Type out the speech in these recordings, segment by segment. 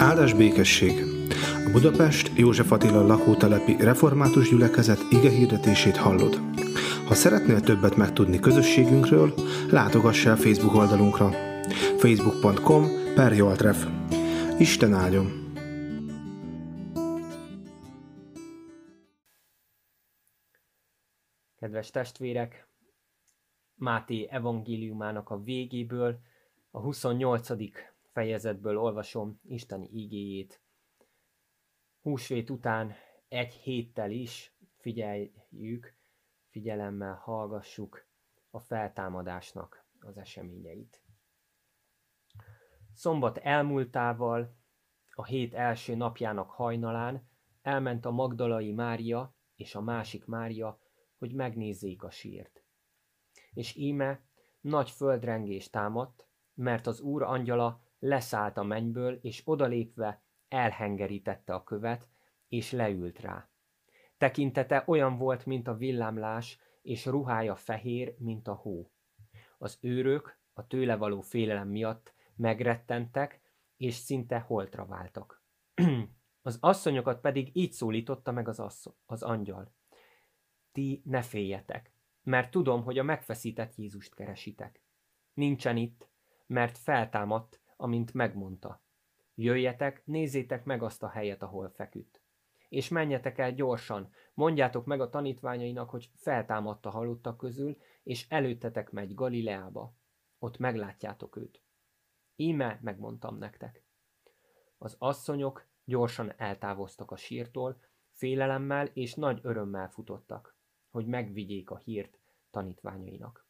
Áldás békesség! A Budapest József Attila lakótelepi református gyülekezet ige hirdetését hallod. Ha szeretnél többet megtudni közösségünkről, látogass el Facebook oldalunkra facebook.com per Joltref. Isten áldjon! Kedves testvérek, Máté evangéliumának a végéből, a 28 fejezetből olvasom Isteni ígéjét. Húsvét után egy héttel is figyeljük, figyelemmel hallgassuk a feltámadásnak az eseményeit. Szombat elmúltával, a hét első napjának hajnalán elment a Magdalai Mária és a másik Mária, hogy megnézzék a sírt. És íme nagy földrengés támadt, mert az úr angyala leszállt a mennyből, és odalépve elhengerítette a követ, és leült rá. Tekintete olyan volt, mint a villámlás, és ruhája fehér, mint a hó. Az őrök a tőle való félelem miatt megrettentek, és szinte holtra váltak. az asszonyokat pedig így szólította meg az, asszony, az angyal. Ti ne féljetek, mert tudom, hogy a megfeszített Jézust keresitek. Nincsen itt, mert feltámadt, amint megmondta. Jöjjetek, nézzétek meg azt a helyet, ahol feküdt. És menjetek el gyorsan, mondjátok meg a tanítványainak, hogy feltámadt a halottak közül, és előttetek megy Galileába. Ott meglátjátok őt. Íme megmondtam nektek. Az asszonyok gyorsan eltávoztak a sírtól, félelemmel és nagy örömmel futottak, hogy megvigyék a hírt tanítványainak.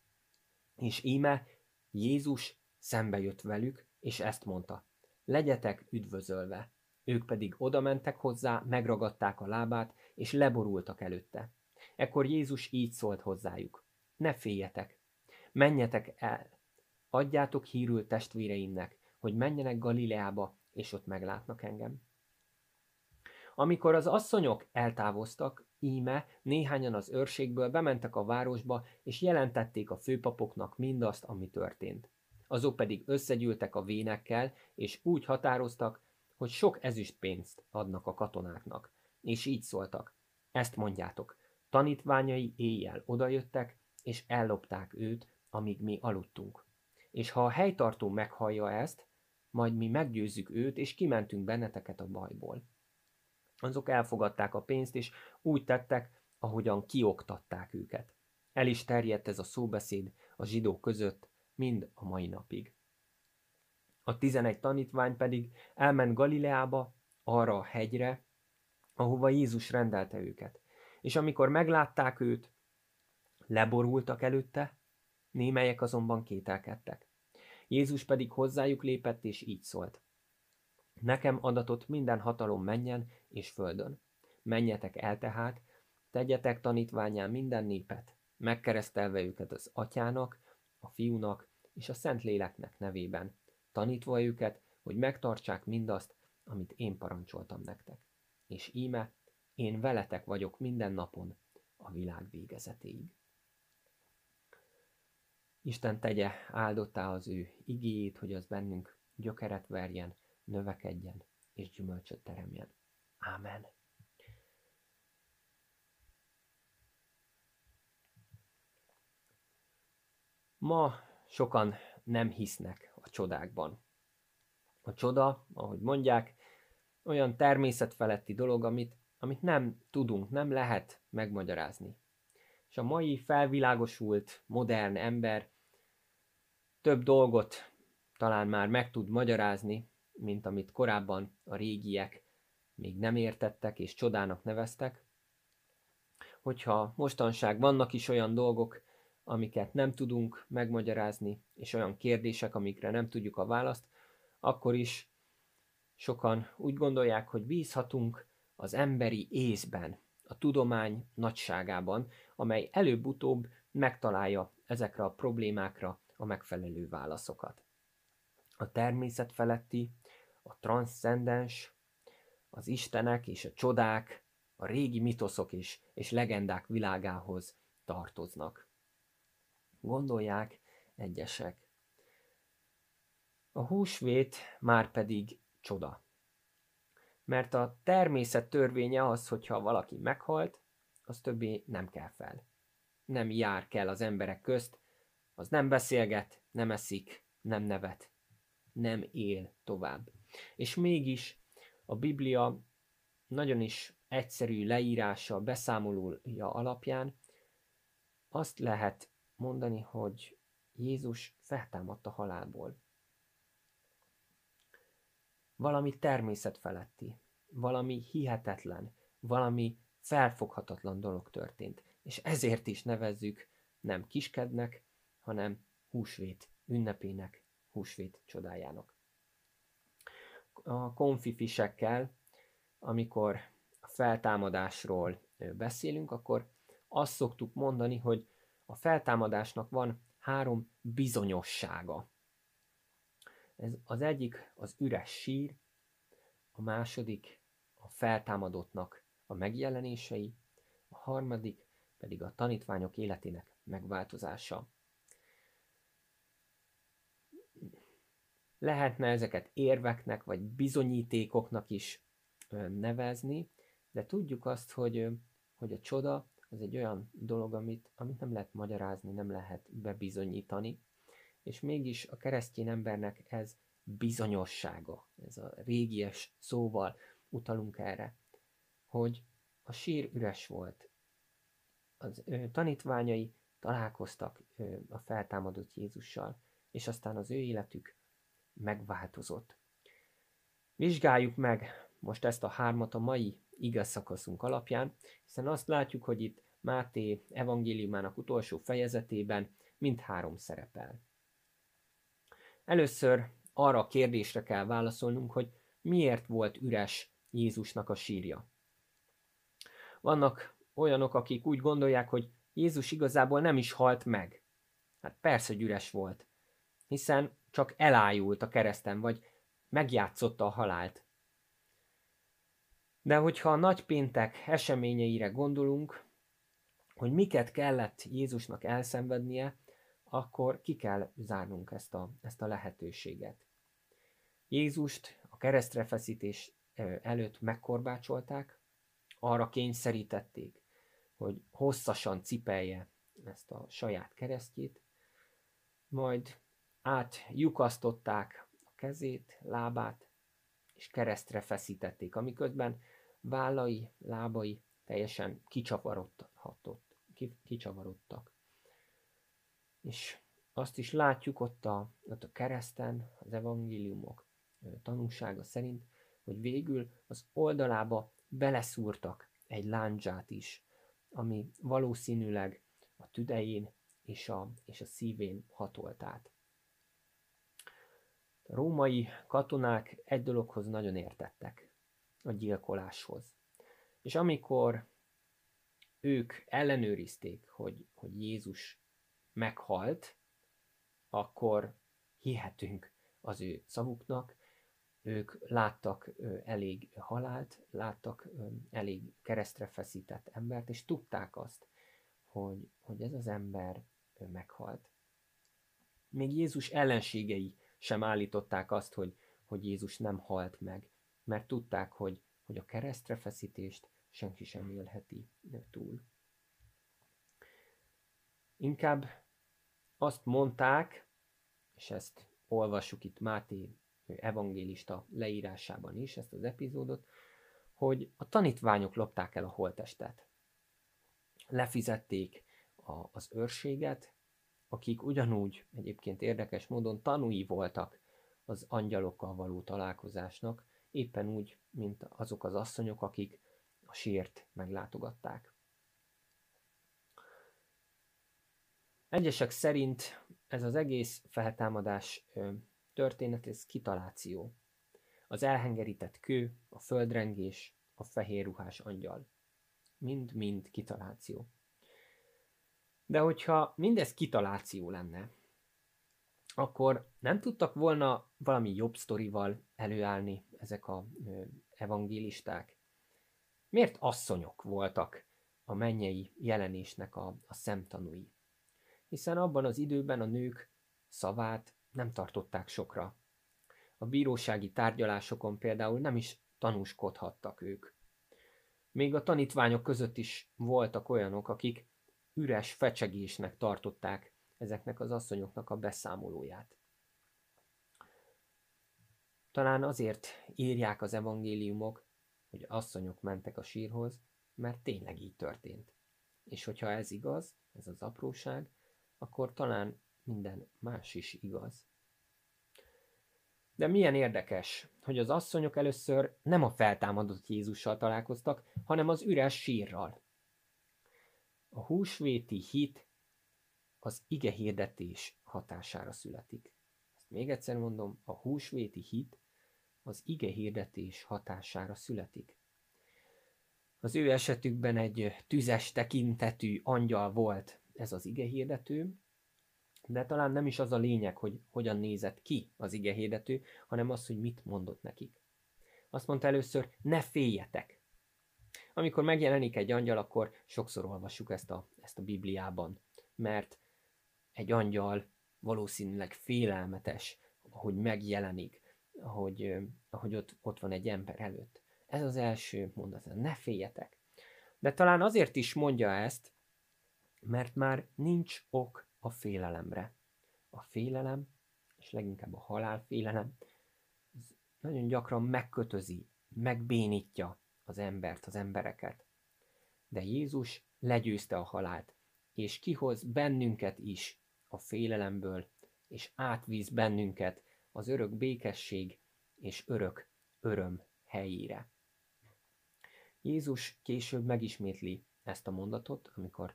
És íme Jézus szembe jött velük, és ezt mondta, legyetek üdvözölve. Ők pedig odamentek hozzá, megragadták a lábát, és leborultak előtte. Ekkor Jézus így szólt hozzájuk. Ne féljetek, menjetek el, adjátok hírül testvéreimnek, hogy menjenek Galileába, és ott meglátnak engem. Amikor az asszonyok eltávoztak, íme néhányan az őrségből bementek a városba, és jelentették a főpapoknak mindazt, ami történt azok pedig összegyűltek a vénekkel, és úgy határoztak, hogy sok ezüst pénzt adnak a katonáknak. És így szóltak, ezt mondjátok, tanítványai éjjel odajöttek, és ellopták őt, amíg mi aludtunk. És ha a helytartó meghallja ezt, majd mi meggyőzzük őt, és kimentünk benneteket a bajból. Azok elfogadták a pénzt, és úgy tettek, ahogyan kioktatták őket. El is terjedt ez a szóbeszéd a zsidók között, mind a mai napig. A tizenegy tanítvány pedig elment Galileába, arra a hegyre, ahova Jézus rendelte őket. És amikor meglátták őt, leborultak előtte, némelyek azonban kételkedtek. Jézus pedig hozzájuk lépett, és így szólt. Nekem adatott minden hatalom menjen és földön. Menjetek el tehát, tegyetek tanítványán minden népet, megkeresztelve őket az atyának, a fiúnak és a Szentléleknek nevében, tanítva őket, hogy megtartsák mindazt, amit én parancsoltam nektek. És íme, én veletek vagyok minden napon a világ végezetéig. Isten tegye áldottá az ő igéjét, hogy az bennünk gyökeret verjen, növekedjen és gyümölcsöt teremjen. Ámen. Ma sokan nem hisznek a csodákban. A csoda, ahogy mondják, olyan természetfeletti dolog, amit, amit nem tudunk, nem lehet megmagyarázni. És a mai felvilágosult, modern ember több dolgot talán már meg tud magyarázni, mint amit korábban a régiek még nem értettek és csodának neveztek. Hogyha mostanság vannak is olyan dolgok, amiket nem tudunk megmagyarázni, és olyan kérdések, amikre nem tudjuk a választ, akkor is sokan úgy gondolják, hogy bízhatunk az emberi észben, a tudomány nagyságában, amely előbb-utóbb megtalálja ezekre a problémákra a megfelelő válaszokat. A természet feletti, a transzcendens, az istenek és a csodák, a régi mitoszok is és legendák világához tartoznak gondolják egyesek. A húsvét már pedig csoda. Mert a természet törvénye az, hogyha valaki meghalt, az többé nem kell fel. Nem jár kell az emberek közt, az nem beszélget, nem eszik, nem nevet, nem él tovább. És mégis a Biblia nagyon is egyszerű leírása, beszámolója alapján azt lehet mondani, hogy Jézus feltámadt a halálból. Valami természetfeletti, valami hihetetlen, valami felfoghatatlan dolog történt. És ezért is nevezzük nem kiskednek, hanem húsvét ünnepének, húsvét csodájának. A konfifisekkel, amikor a feltámadásról beszélünk, akkor azt szoktuk mondani, hogy a feltámadásnak van három bizonyossága. Ez az egyik az üres sír, a második a feltámadottnak a megjelenései, a harmadik pedig a tanítványok életének megváltozása. Lehetne ezeket érveknek vagy bizonyítékoknak is nevezni, de tudjuk azt, hogy, hogy a csoda az egy olyan dolog, amit, amit nem lehet magyarázni, nem lehet bebizonyítani, és mégis a keresztény embernek ez bizonyossága, ez a régies szóval utalunk erre, hogy a sír üres volt. Az ő tanítványai találkoztak a feltámadott Jézussal, és aztán az ő életük megváltozott. Vizsgáljuk meg most ezt a hármat a mai igaz szakaszunk alapján, hiszen azt látjuk, hogy itt Máté evangéliumának utolsó fejezetében mindhárom szerepel. Először arra a kérdésre kell válaszolnunk, hogy miért volt üres Jézusnak a sírja. Vannak olyanok, akik úgy gondolják, hogy Jézus igazából nem is halt meg. Hát persze, hogy üres volt, hiszen csak elájult a kereszten, vagy megjátszotta a halált. De hogyha a nagypéntek eseményeire gondolunk, hogy miket kellett Jézusnak elszenvednie, akkor ki kell zárnunk ezt a, ezt a lehetőséget. Jézust a keresztre feszítés előtt megkorbácsolták, arra kényszerítették, hogy hosszasan cipelje ezt a saját keresztjét, majd átjukasztották a kezét, lábát, és keresztre feszítették, amiközben vállai, lábai teljesen kicsavarodhatott, kicsavarodtak. És azt is látjuk ott a, ott a kereszten, az evangéliumok tanúsága szerint, hogy végül az oldalába beleszúrtak egy láncsát is, ami valószínűleg a tüdején és a, és a szívén hatolt át. Római katonák egy dologhoz nagyon értettek, a gyilkoláshoz. És amikor ők ellenőrizték, hogy, hogy Jézus meghalt, akkor hihetünk az ő szavuknak, ők láttak elég halált, láttak elég keresztre feszített embert, és tudták azt, hogy, hogy ez az ember meghalt. Még Jézus ellenségei sem állították azt, hogy, hogy Jézus nem halt meg, mert tudták, hogy, hogy a keresztre feszítést senki sem élheti túl. Inkább azt mondták, és ezt olvassuk itt Máté evangélista leírásában is, ezt az epizódot, hogy a tanítványok lopták el a holtestet. Lefizették a, az őrséget, akik ugyanúgy egyébként érdekes módon tanúi voltak az angyalokkal való találkozásnak, éppen úgy, mint azok az asszonyok, akik a sért meglátogatták. Egyesek szerint ez az egész feltámadás történet, ez kitaláció. Az elhengerített kő, a földrengés, a fehér ruhás angyal. Mind-mind kitaláció. De hogyha mindez kitaláció lenne, akkor nem tudtak volna valami jobb sztorival előállni ezek a ö, evangélisták? Miért asszonyok voltak a mennyei jelenésnek a, a szemtanúi? Hiszen abban az időben a nők szavát nem tartották sokra. A bírósági tárgyalásokon például nem is tanúskodhattak ők. Még a tanítványok között is voltak olyanok, akik üres fecsegésnek tartották ezeknek az asszonyoknak a beszámolóját. Talán azért írják az evangéliumok, hogy asszonyok mentek a sírhoz, mert tényleg így történt. És hogyha ez igaz, ez az apróság, akkor talán minden más is igaz. De milyen érdekes, hogy az asszonyok először nem a feltámadott Jézussal találkoztak, hanem az üres sírral. A húsvéti hit az ige hirdetés hatására születik. Ezt még egyszer mondom, a húsvéti hit az ige hirdetés hatására születik. Az ő esetükben egy tüzes tekintetű angyal volt ez az ige hirdető, de talán nem is az a lényeg, hogy hogyan nézett ki az ige hirdető, hanem az, hogy mit mondott nekik. Azt mondta először, ne féljetek. Amikor megjelenik egy angyal, akkor sokszor olvassuk ezt a, ezt a Bibliában, mert egy angyal valószínűleg félelmetes, hogy megjelenik, ahogy, ahogy ott, ott van egy ember előtt. Ez az első mondat, ne féljetek. De talán azért is mondja ezt, mert már nincs ok a félelemre. A félelem, és leginkább a halálfélelem, nagyon gyakran megkötözi, megbénítja az embert, az embereket. De Jézus legyőzte a halált, és kihoz bennünket is a félelemből, és átvíz bennünket az örök békesség és örök öröm helyére. Jézus később megismétli ezt a mondatot, amikor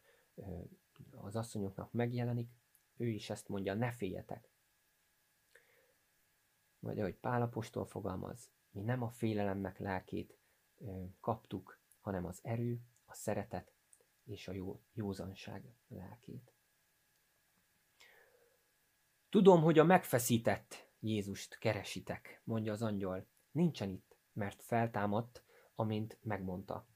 az asszonyoknak megjelenik, ő is ezt mondja, ne féljetek. Vagy ahogy Pálapostól fogalmaz, mi nem a félelemnek lelkét kaptuk, hanem az erő, a szeretet és a jó, józanság lelkét. Tudom, hogy a megfeszített Jézust keresitek, mondja az angyal. Nincsen itt, mert feltámadt, amint megmondta.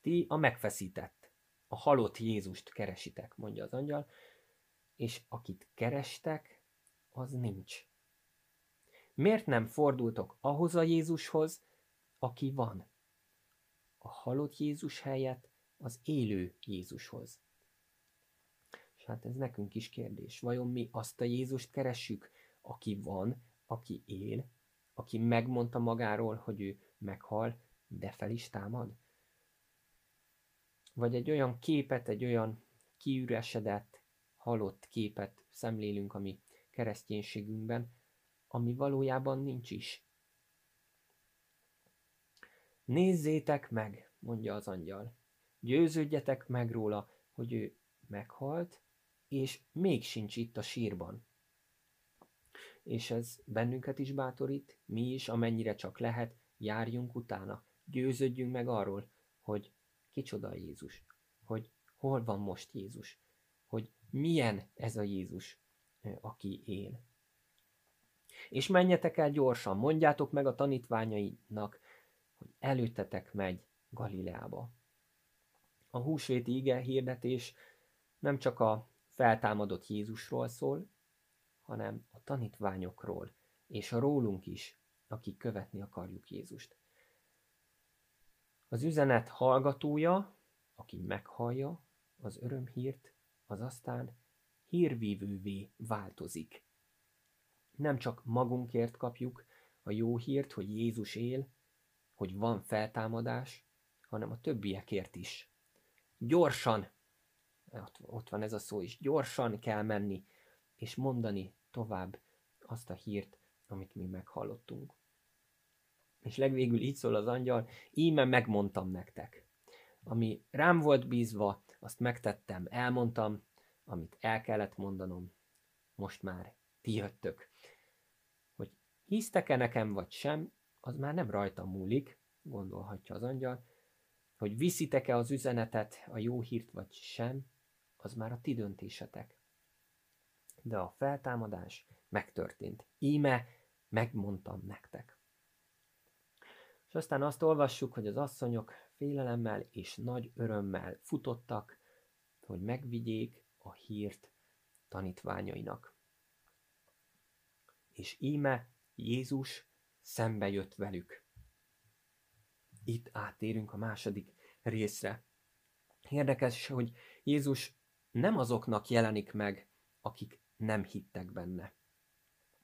Ti a megfeszített, a halott Jézust keresitek, mondja az angyal, és akit kerestek, az nincs. Miért nem fordultok ahhoz a Jézushoz, aki van? A halott Jézus helyett az élő Jézushoz. És hát ez nekünk is kérdés. Vajon mi azt a Jézust keressük, aki van, aki él, aki megmondta magáról, hogy ő meghal, de fel is támad? Vagy egy olyan képet, egy olyan kiüresedett, halott képet szemlélünk a mi kereszténységünkben, ami valójában nincs is. Nézzétek meg, mondja az angyal. Győződjetek meg róla, hogy ő meghalt, és még sincs itt a sírban. És ez bennünket is bátorít, mi is, amennyire csak lehet, járjunk utána, győződjünk meg arról, hogy kicsoda Jézus, hogy hol van most Jézus, hogy milyen ez a Jézus, aki él. És menjetek el gyorsan, mondjátok meg a tanítványainak, hogy előttetek megy Galileába. A húsvéti ige hirdetés nem csak a feltámadott Jézusról szól, hanem a tanítványokról, és a rólunk is, akik követni akarjuk Jézust. Az üzenet hallgatója, aki meghallja az örömhírt, az aztán hírvívővé változik. Nem csak magunkért kapjuk a jó hírt, hogy Jézus él, hogy van feltámadás, hanem a többiekért is. Gyorsan, ott, van ez a szó is, gyorsan kell menni, és mondani tovább azt a hírt, amit mi meghallottunk. És legvégül így szól az angyal, íme megmondtam nektek. Ami rám volt bízva, azt megtettem, elmondtam, amit el kellett mondanom, most már ti jöttök. Hogy hisztek-e nekem vagy sem, az már nem rajtam múlik, gondolhatja az angyal, hogy viszitek-e az üzenetet, a jó hírt vagy sem, az már a ti döntésetek. De a feltámadás megtörtént. Íme megmondtam nektek. És aztán azt olvassuk, hogy az asszonyok félelemmel és nagy örömmel futottak, hogy megvigyék a hírt tanítványainak. És íme Jézus szembe jött velük. itt áttérünk a második részre. Érdekes, hogy Jézus nem azoknak jelenik meg, akik nem hittek benne.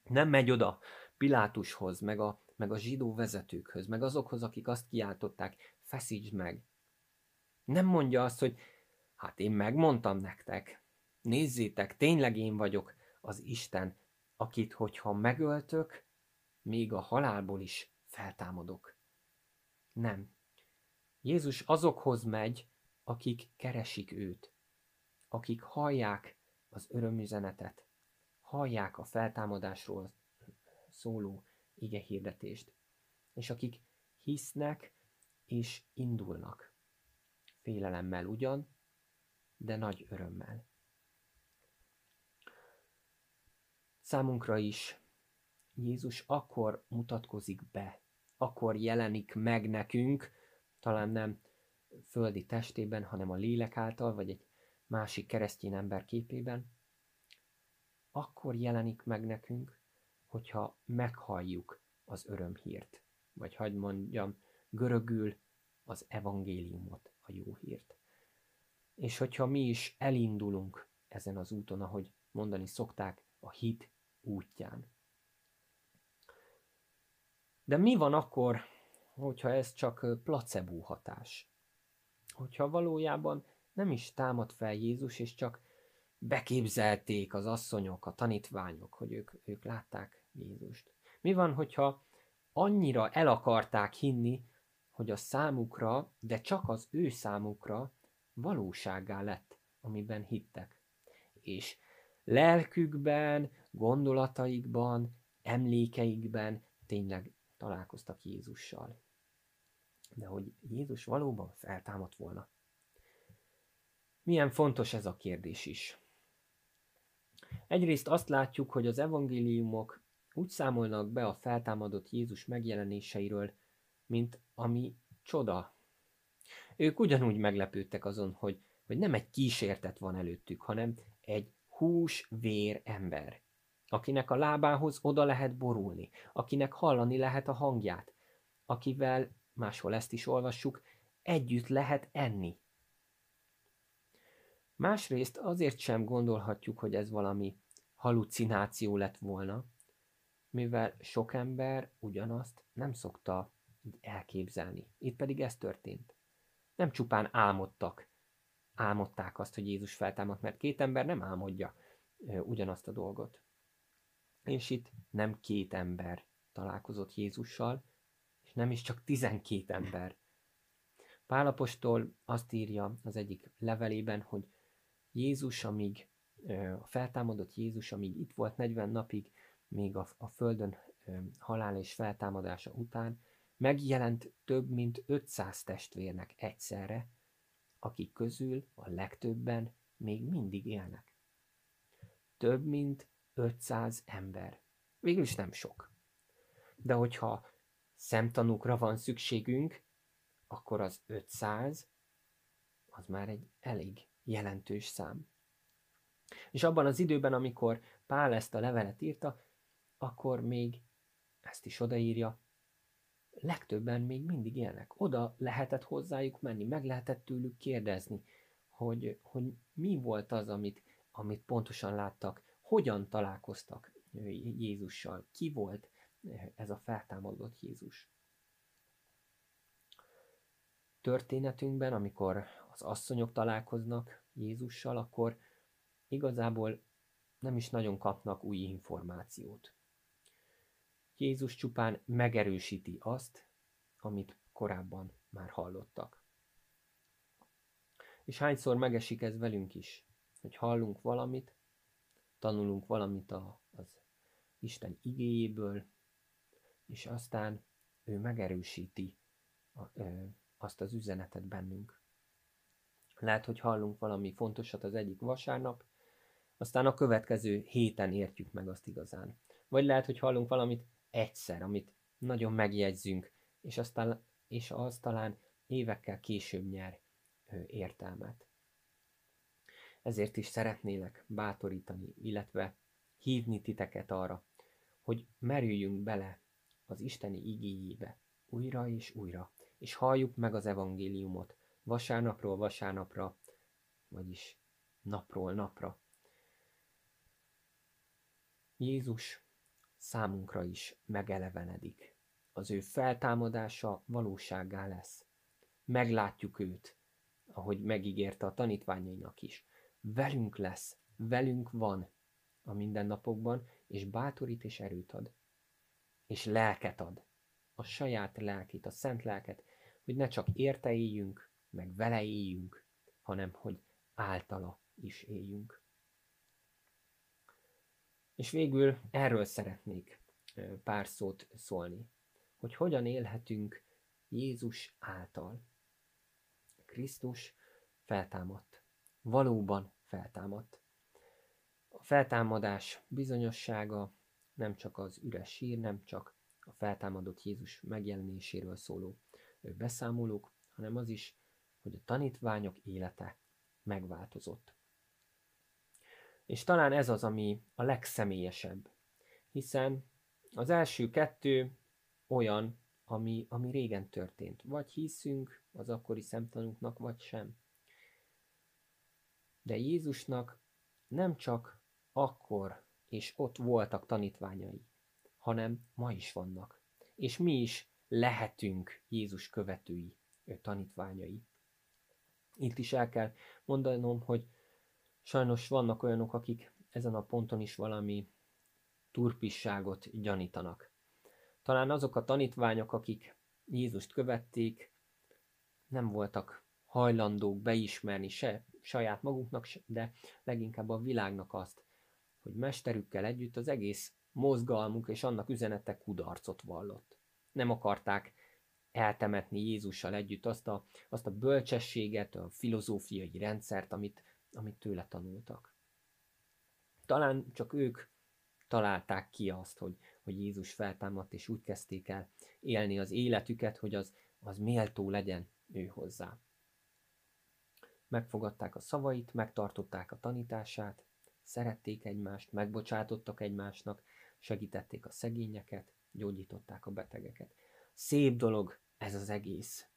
Nem megy oda Pilátushoz, meg a, meg a zsidó vezetőkhöz, meg azokhoz, akik azt kiáltották, feszítsd meg. Nem mondja azt, hogy hát én megmondtam nektek, nézzétek, tényleg én vagyok az Isten, akit, hogyha megöltök, még a halálból is feltámadok. Nem. Jézus azokhoz megy, akik keresik őt, akik hallják az örömüzenetet, hallják a feltámadásról szóló ige hirdetést, és akik hisznek és indulnak. Félelemmel ugyan, de nagy örömmel. Számunkra is Jézus akkor mutatkozik be, akkor jelenik meg nekünk, talán nem földi testében, hanem a lélek által, vagy egy másik keresztény ember képében, akkor jelenik meg nekünk, hogyha meghalljuk az örömhírt, vagy hagyd mondjam, görögül az evangéliumot, a jó hírt. És hogyha mi is elindulunk ezen az úton, ahogy mondani szokták, a hit útján. De mi van akkor, hogyha ez csak placebo hatás? Hogyha valójában nem is támad fel Jézus, és csak beképzelték az asszonyok, a tanítványok, hogy ők, ők látták Jézust. Mi van, hogyha annyira el akarták hinni, hogy a számukra, de csak az ő számukra valóságá lett, amiben hittek. És lelkükben, gondolataikban, emlékeikben tényleg találkoztak Jézussal. De hogy Jézus valóban feltámadt volna. Milyen fontos ez a kérdés is. Egyrészt azt látjuk, hogy az evangéliumok úgy számolnak be a feltámadott Jézus megjelenéseiről, mint ami csoda. Ők ugyanúgy meglepődtek azon, hogy, hogy nem egy kísértet van előttük, hanem egy hús-vér ember, akinek a lábához oda lehet borulni, akinek hallani lehet a hangját, akivel, máshol ezt is olvassuk, együtt lehet enni. Másrészt azért sem gondolhatjuk, hogy ez valami halucináció lett volna, mivel sok ember ugyanazt nem szokta elképzelni. Itt pedig ez történt. Nem csupán álmodtak, álmodták azt, hogy Jézus feltámadt, mert két ember nem álmodja ugyanazt a dolgot. És itt nem két ember találkozott Jézussal, és nem is csak tizenkét ember. Pálapostól azt írja az egyik levelében, hogy Jézus, amíg a feltámadott Jézus, amíg itt volt 40 napig, még a, a földön halál és feltámadása után, megjelent több mint 500 testvérnek egyszerre, akik közül a legtöbben még mindig élnek. Több mint 500 ember. Végül nem sok. De hogyha szemtanúkra van szükségünk, akkor az 500 az már egy elég jelentős szám. És abban az időben, amikor Pál ezt a levelet írta, akkor még ezt is odaírja, legtöbben még mindig élnek. Oda lehetett hozzájuk menni, meg lehetett tőlük kérdezni, hogy, hogy mi volt az, amit, amit pontosan láttak, hogyan találkoztak Jézussal, ki volt ez a feltámadott Jézus. Történetünkben, amikor az asszonyok találkoznak Jézussal, akkor igazából nem is nagyon kapnak új információt. Jézus csupán megerősíti azt, amit korábban már hallottak. És hányszor megesik ez velünk is, hogy hallunk valamit, tanulunk valamit a, az Isten igéjéből, és aztán ő megerősíti a, ö, azt az üzenetet bennünk. Lehet, hogy hallunk valami fontosat az egyik vasárnap, aztán a következő héten értjük meg azt igazán. Vagy lehet, hogy hallunk valamit egyszer, amit nagyon megjegyzünk, és, aztán, és az talán évekkel később nyer értelmet. Ezért is szeretnélek bátorítani, illetve hívni titeket arra, hogy merüljünk bele az Isteni igényébe újra és újra, és halljuk meg az evangéliumot vasárnapról vasárnapra, vagyis napról napra. Jézus számunkra is megelevenedik. Az ő feltámadása valóságá lesz. Meglátjuk őt, ahogy megígérte a tanítványainak is. Velünk lesz, velünk van a mindennapokban, és bátorít és erőt ad. És lelket ad. A saját lelkét, a szent lelket, hogy ne csak érte éljünk, meg vele éljünk, hanem hogy általa is éljünk. És végül erről szeretnék pár szót szólni, hogy hogyan élhetünk Jézus által. Krisztus feltámadt. Valóban feltámadt. A feltámadás bizonyossága nem csak az üres sír, nem csak a feltámadott Jézus megjelenéséről szóló beszámolók, hanem az is, hogy a tanítványok élete megváltozott. És talán ez az, ami a legszemélyesebb, hiszen az első kettő olyan, ami, ami régen történt. Vagy hiszünk az akkori szemtanúknak, vagy sem. De Jézusnak nem csak akkor és ott voltak tanítványai, hanem ma is vannak. És mi is lehetünk Jézus követői, ő tanítványai. Itt is el kell mondanom, hogy sajnos vannak olyanok, akik ezen a ponton is valami turpisságot gyanítanak. Talán azok a tanítványok, akik Jézust követték, nem voltak hajlandók beismerni se saját maguknak, de leginkább a világnak azt, hogy mesterükkel együtt az egész mozgalmuk és annak üzenete kudarcot vallott. Nem akarták eltemetni Jézussal együtt azt a, azt a bölcsességet, a filozófiai rendszert, amit, amit tőle tanultak. Talán csak ők találták ki azt, hogy, hogy Jézus feltámadt, és úgy kezdték el élni az életüket, hogy az, az méltó legyen ő hozzá. Megfogadták a szavait, megtartották a tanítását, szerették egymást, megbocsátottak egymásnak, segítették a szegényeket, gyógyították a betegeket. Szép dolog ez az egész,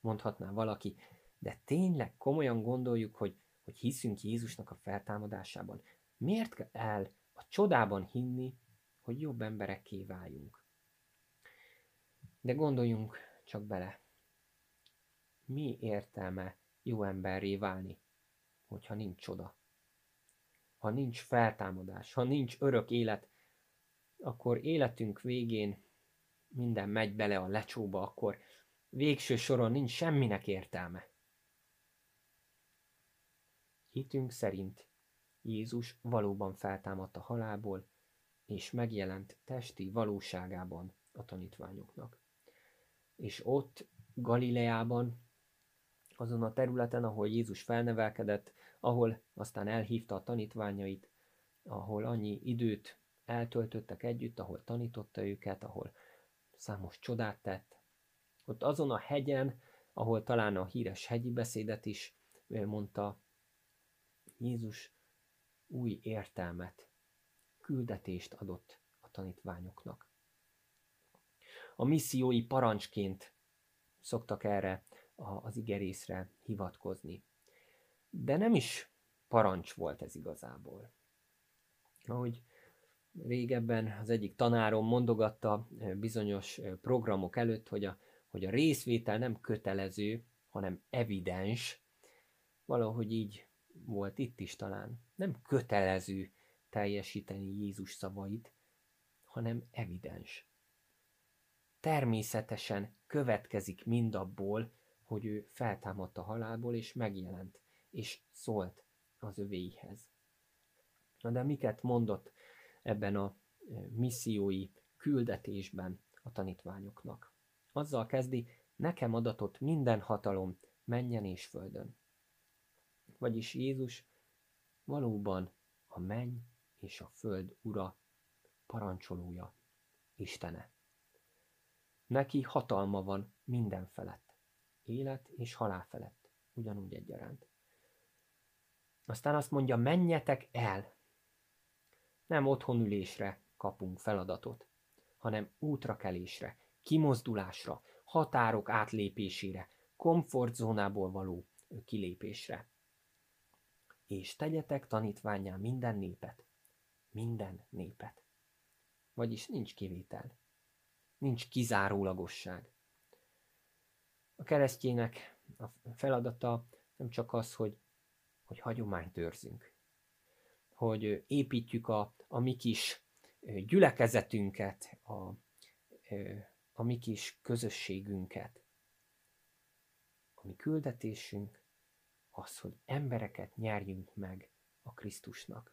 mondhatná valaki, de tényleg komolyan gondoljuk, hogy, hogy hiszünk Jézusnak a feltámadásában. Miért kell a csodában hinni, hogy jobb emberekké váljunk? De gondoljunk csak bele. Mi értelme jó emberré válni, hogyha nincs csoda? Ha nincs feltámadás, ha nincs örök élet, akkor életünk végén minden megy bele a lecsóba, akkor végső soron nincs semminek értelme. Hitünk szerint Jézus valóban feltámadt a halálból, és megjelent testi valóságában a tanítványoknak. És ott, Galileában, azon a területen, ahol Jézus felnevelkedett, ahol aztán elhívta a tanítványait, ahol annyi időt eltöltöttek együtt, ahol tanította őket, ahol számos csodát tett. Ott azon a hegyen, ahol talán a híres hegyi beszédet is mondta, Jézus új értelmet, küldetést adott a tanítványoknak. A missziói parancsként szoktak erre az igerészre hivatkozni. De nem is parancs volt ez igazából. Ahogy régebben az egyik tanárom mondogatta bizonyos programok előtt, hogy a, hogy a részvétel nem kötelező, hanem evidens. Valahogy így volt itt is talán. Nem kötelező teljesíteni Jézus szavait, hanem evidens. Természetesen következik mindabból, hogy ő feltámadt a halálból, és megjelent, és szólt az övéihez. Na de miket mondott ebben a e, missziói küldetésben a tanítványoknak. Azzal kezdi, nekem adatott minden hatalom menjen és földön. Vagyis Jézus valóban a menny és a föld ura, parancsolója, Istene. Neki hatalma van minden felett, élet és halál felett, ugyanúgy egyaránt. Aztán azt mondja, menjetek el, nem otthonülésre kapunk feladatot, hanem útrakelésre, kimozdulásra, határok átlépésére, komfortzónából való kilépésre. És tegyetek tanítványá minden népet. Minden népet. Vagyis nincs kivétel. Nincs kizárólagosság. A keresztjének a feladata nem csak az, hogy, hogy hagyományt őrzünk, hogy építjük a, a mi kis gyülekezetünket, a, a mi kis közösségünket. A mi küldetésünk az, hogy embereket nyerjünk meg a Krisztusnak.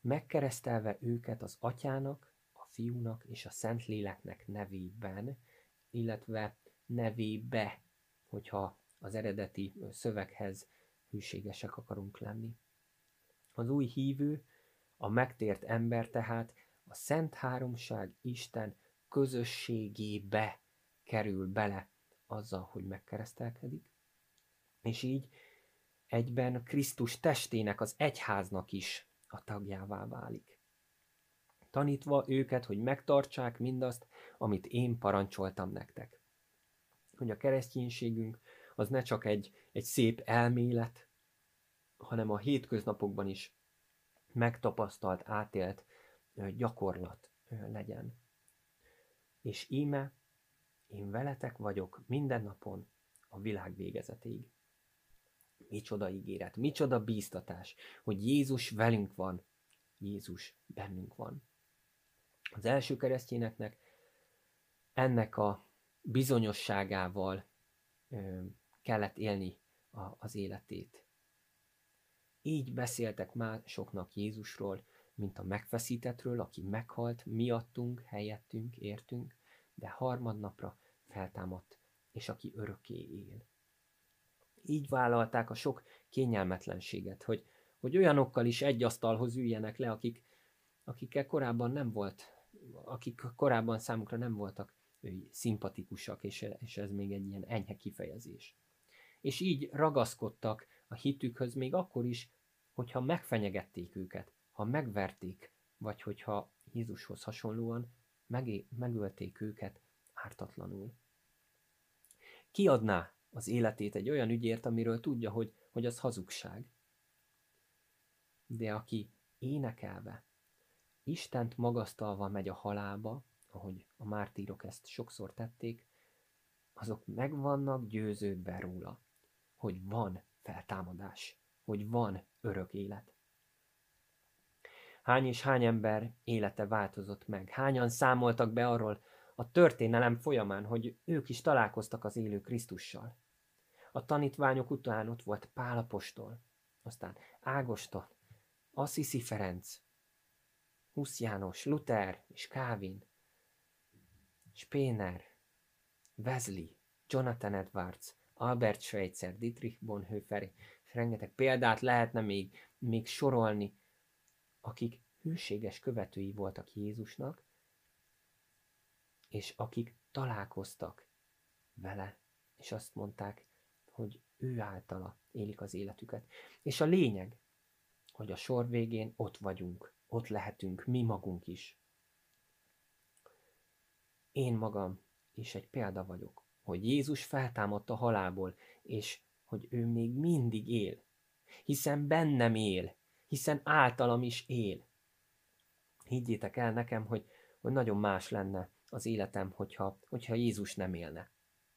Megkeresztelve őket az atyának, fiúnak és a Szentléleknek nevében, illetve nevébe, hogyha az eredeti szöveghez hűségesek akarunk lenni. Az új hívő, a megtért ember tehát a Szent Háromság Isten közösségébe kerül bele azzal, hogy megkeresztelkedik, és így egyben Krisztus testének, az egyháznak is a tagjává válik. Tanítva őket, hogy megtartsák mindazt, amit én parancsoltam nektek. Hogy a kereszténységünk az ne csak egy, egy szép elmélet, hanem a hétköznapokban is megtapasztalt, átélt gyakorlat legyen. És íme, én veletek vagyok minden napon a világ végezetéig. Micsoda ígéret, micsoda bíztatás, hogy Jézus velünk van, Jézus bennünk van. Az első keresztényeknek ennek a bizonyosságával kellett élni az életét. Így beszéltek másoknak Jézusról, mint a megfeszítetről, aki meghalt miattunk, helyettünk, értünk, de harmadnapra feltámadt, és aki örökké él. Így vállalták a sok kényelmetlenséget, hogy, hogy olyanokkal is egy asztalhoz üljenek le, akik, akikkel korábban nem volt, akik korábban számukra nem voltak szimpatikusak, és, és ez még egy ilyen enyhe kifejezés. És így ragaszkodtak a hitükhöz még akkor is, hogyha megfenyegették őket, ha megverték, vagy hogyha Jézushoz hasonlóan megé- megölték őket ártatlanul. Kiadná az életét egy olyan ügyért, amiről tudja, hogy, hogy az hazugság. De aki énekelve, Istent magasztalva megy a halálba, ahogy a mártírok ezt sokszor tették, azok meg vannak győződve róla, hogy van feltámadás, hogy van örök élet. Hány és hány ember élete változott meg? Hányan számoltak be arról a történelem folyamán, hogy ők is találkoztak az élő Krisztussal? A tanítványok után ott volt Pálapostól, aztán Ágoston, Assisi Ferenc, Husz János, Luther és Kávin, Spéner, Wesley, Jonathan Edwards, Albert Schweitzer, Dietrich Bonhoeffer, és rengeteg példát lehetne még, még sorolni, akik hűséges követői voltak Jézusnak, és akik találkoztak vele, és azt mondták, hogy ő általa élik az életüket. És a lényeg, hogy a sor végén ott vagyunk, ott lehetünk mi magunk is. Én magam is egy példa vagyok, hogy Jézus feltámadt a halálból, és hogy ő még mindig él, hiszen bennem él, hiszen általam is él. Higgyétek el nekem, hogy, hogy nagyon más lenne az életem, hogyha, hogyha Jézus nem élne.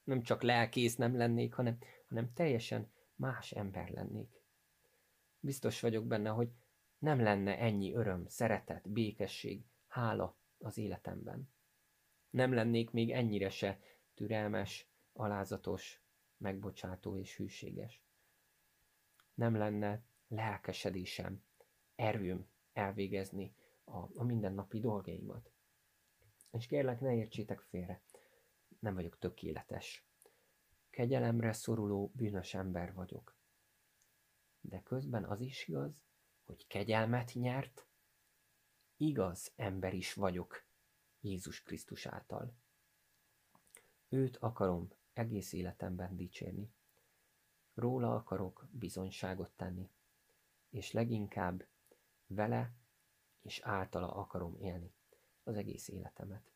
Nem csak lelkész nem lennék, hanem, hanem teljesen más ember lennék. Biztos vagyok benne, hogy nem lenne ennyi öröm, szeretet, békesség, hála az életemben. Nem lennék még ennyire se türelmes, alázatos, megbocsátó és hűséges. Nem lenne lelkesedésem, erőm elvégezni a, a mindennapi dolgaimat. És kérlek, ne értsétek félre, nem vagyok tökéletes. Kegyelemre szoruló, bűnös ember vagyok. De közben az is igaz, hogy kegyelmet nyert, igaz ember is vagyok Jézus Krisztus által. Őt akarom egész életemben dicsérni. Róla akarok bizonyságot tenni és leginkább vele és általa akarom élni az egész életemet.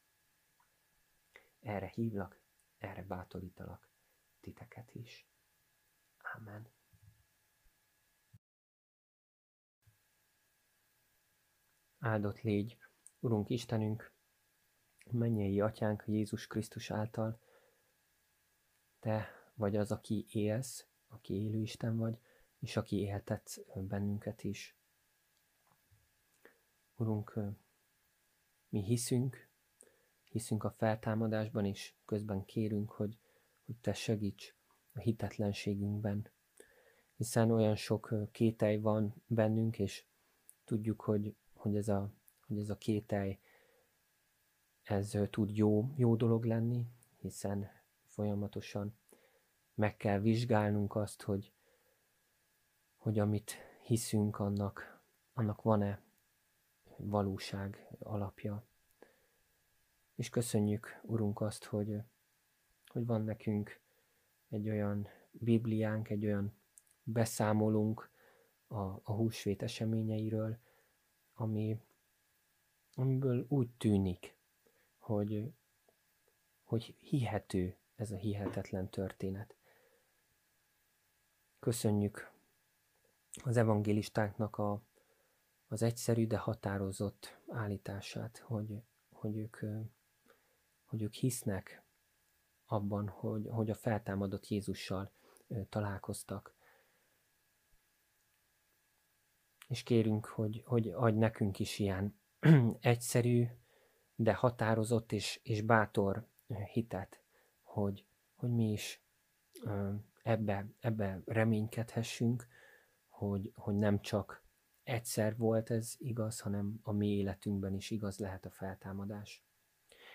erre hívlak, erre bátorítalak titeket is. Amen. Áldott légy, Urunk Istenünk, mennyei Atyánk Jézus Krisztus által, Te vagy az, aki élsz, aki élő Isten vagy, és aki éltetsz bennünket is. Urunk, mi hiszünk, hiszünk a feltámadásban, és közben kérünk, hogy, hogy Te segíts a hitetlenségünkben, hiszen olyan sok kételj van bennünk, és tudjuk, hogy, hogy, ez, a, hogy ez a kételj, ez tud jó, jó dolog lenni, hiszen folyamatosan meg kell vizsgálnunk azt, hogy, hogy amit hiszünk, annak, annak van-e valóság alapja. És köszönjük, Urunk, azt, hogy, hogy van nekünk egy olyan Bibliánk, egy olyan beszámolunk a, a húsvét eseményeiről, ami, amiből úgy tűnik, hogy, hogy hihető ez a hihetetlen történet. Köszönjük az evangélistáknak a, az egyszerű, de határozott állítását, hogy, hogy, ők, hogy ők hisznek abban, hogy, hogy a feltámadott Jézussal találkoztak. És kérünk, hogy, hogy adj nekünk is ilyen egyszerű, de határozott és, és bátor hitet, hogy, hogy mi is ebbe, ebbe reménykedhessünk, hogy, hogy nem csak egyszer volt ez igaz, hanem a mi életünkben is igaz lehet a feltámadás.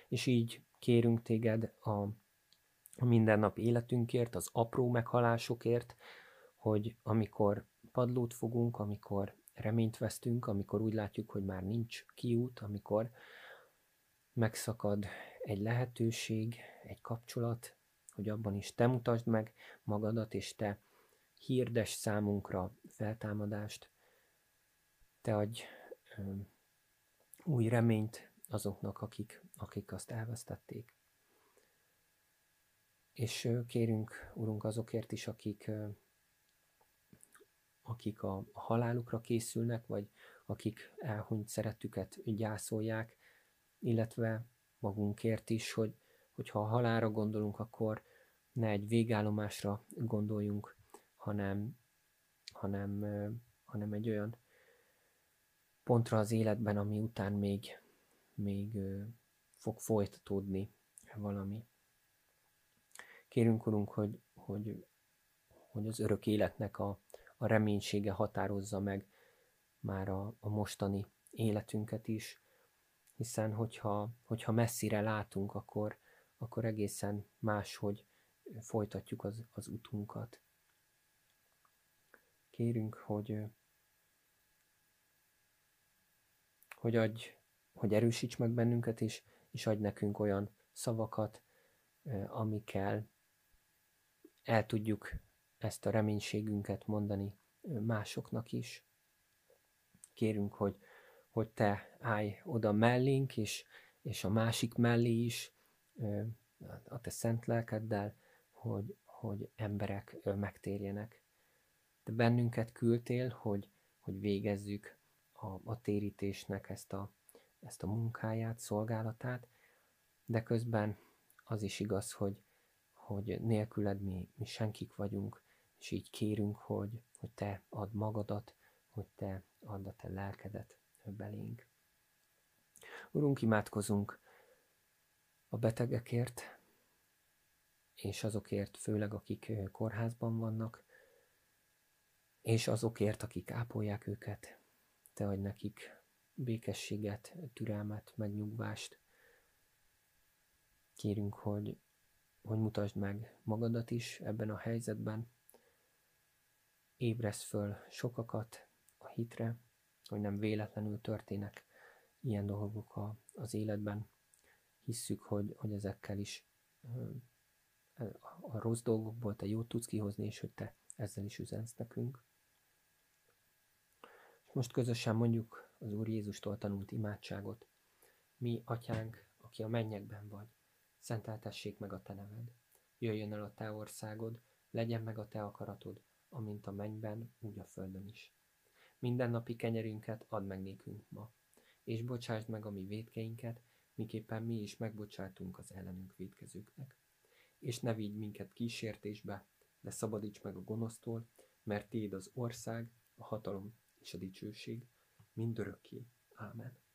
És így kérünk téged a, a mindennap életünkért, az apró meghalásokért, hogy amikor padlót fogunk, amikor reményt vesztünk, amikor úgy látjuk, hogy már nincs kiút, amikor megszakad egy lehetőség, egy kapcsolat, hogy abban is te mutasd meg magadat, és te hirdes számunkra feltámadást, te adj ö, új reményt azoknak, akik, akik azt elvesztették. És ö, kérünk, Urunk, azokért is, akik, ö, akik a halálukra készülnek, vagy akik elhunyt szeretüket gyászolják, illetve magunkért is, hogy, hogyha a halára gondolunk, akkor ne egy végállomásra gondoljunk, hanem, hanem, hanem egy olyan pontra az életben, ami után még, még fog folytatódni valami. Kérünk, Urunk, hogy, hogy, hogy az örök életnek a, a reménysége határozza meg már a, a mostani életünket is, hiszen hogyha, hogyha messzire látunk, akkor, akkor egészen máshogy folytatjuk az, az utunkat. Kérünk, hogy, hogy adj, hogy erősíts meg bennünket, és, és adj nekünk olyan szavakat, amikkel el tudjuk ezt a reménységünket mondani másoknak is. Kérünk, hogy, hogy te állj oda mellénk, és, és a másik mellé is, a te szent lelkeddel, hogy, hogy emberek megtérjenek. Te bennünket küldtél, hogy, hogy végezzük a, a térítésnek ezt a, ezt a munkáját, szolgálatát, de közben az is igaz, hogy, hogy nélküled mi, mi senkik vagyunk, és így kérünk, hogy, hogy te add magadat, hogy te add a te lelkedet belénk. Urunk, imádkozunk a betegekért, és azokért főleg, akik kórházban vannak, és azokért, akik ápolják őket. Te adj nekik békességet, türelmet, megnyugvást. Kérünk, hogy, hogy mutasd meg magadat is ebben a helyzetben. Ébresz föl sokakat a hitre, hogy nem véletlenül történnek ilyen dolgok a, az életben. Hisszük, hogy, hogy ezekkel is a rossz dolgokból te jót tudsz kihozni, és hogy te ezzel is üzensz nekünk. Most közösen mondjuk az Úr Jézustól tanult imádságot. Mi, Atyánk, aki a mennyekben vagy, szenteltessék meg a te neved. Jöjjön el a te országod, legyen meg a te akaratod, amint a mennyben, úgy a földön is. Minden napi kenyerünket add meg nékünk ma, és bocsásd meg a mi védkeinket, miképpen mi is megbocsátunk az ellenünk védkezőknek. És ne vigy minket kísértésbe, de szabadíts meg a gonosztól, mert Téd az ország, a hatalom és a dicsőség, mindörökké. Ámen.